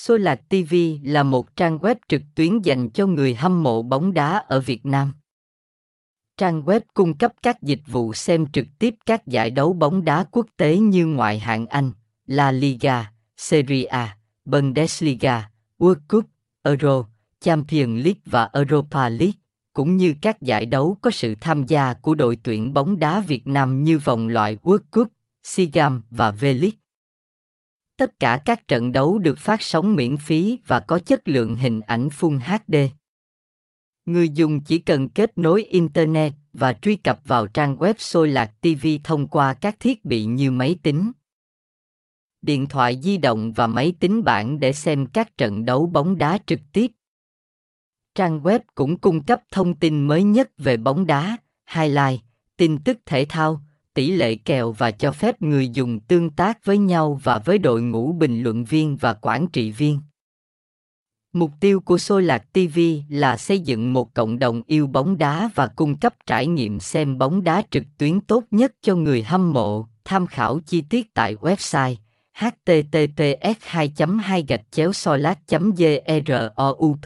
Xôi Lạc TV là một trang web trực tuyến dành cho người hâm mộ bóng đá ở Việt Nam. Trang web cung cấp các dịch vụ xem trực tiếp các giải đấu bóng đá quốc tế như ngoại hạng Anh, La Liga, Serie A, Bundesliga, World Cup, Euro, Champions League và Europa League, cũng như các giải đấu có sự tham gia của đội tuyển bóng đá Việt Nam như vòng loại World Cup, SEA Games và V-League. Tất cả các trận đấu được phát sóng miễn phí và có chất lượng hình ảnh Full HD. Người dùng chỉ cần kết nối Internet và truy cập vào trang web Sôi Lạc TV thông qua các thiết bị như máy tính, điện thoại di động và máy tính bảng để xem các trận đấu bóng đá trực tiếp. Trang web cũng cung cấp thông tin mới nhất về bóng đá, highlight, tin tức thể thao, tỷ lệ kèo và cho phép người dùng tương tác với nhau và với đội ngũ bình luận viên và quản trị viên. Mục tiêu của Sôi Lạc TV là xây dựng một cộng đồng yêu bóng đá và cung cấp trải nghiệm xem bóng đá trực tuyến tốt nhất cho người hâm mộ. Tham khảo chi tiết tại website https 2 2 gạch chéo soilat group